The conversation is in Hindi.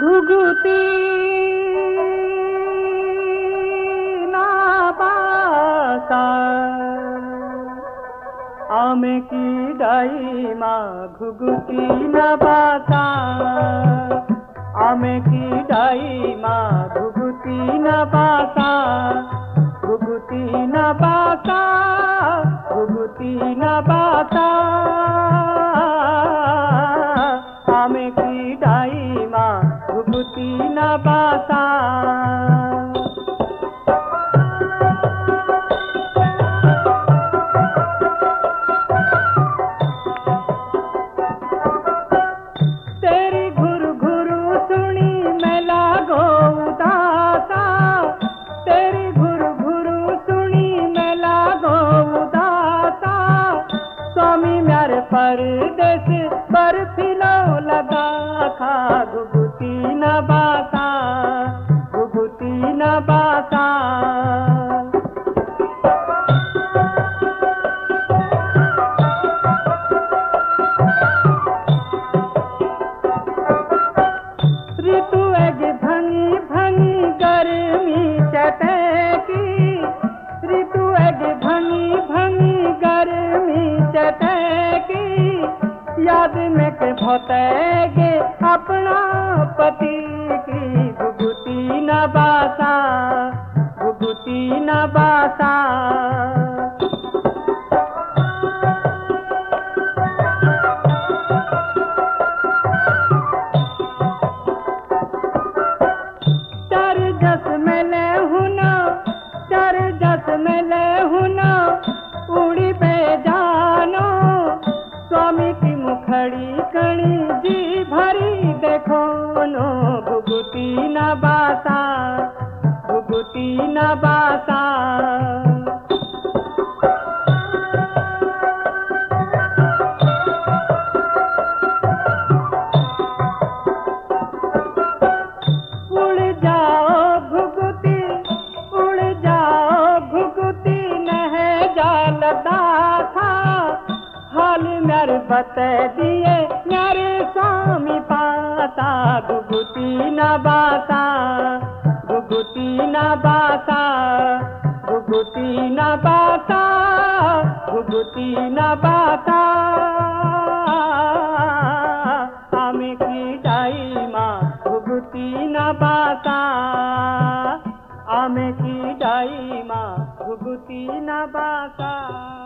घुघुती ना बासा आमे की डाई माँ घुघुती ना बासा आमे की डाई माँ घुघुती ना बासा घुघुती ना तेरी घुर घुरु सुनी मैं लागो तेरी घुर घुरु सुनी मैं लागो स्वामी म्यारे परदेस भंगी गर्मी चटकी। ऋतु एग भंगी भंगी गर्मी चटकी। याद में के अपना पति। बासा। जानो। स्वामी की मुखड़ी कणी जी भरी देखो नो भुगुती न बासा। भुगुती न बासा। उड़ जाओ भुगुती उड़ जाओ भुगुती नह जाल दाथा घुघुटी ना बासा घुघुटी ना बासा घुघुटी ना बासा। आम्ही की डाईमा घुघुटी ना बासा। आम्ही की डाइमा घुघुटी ना बासा।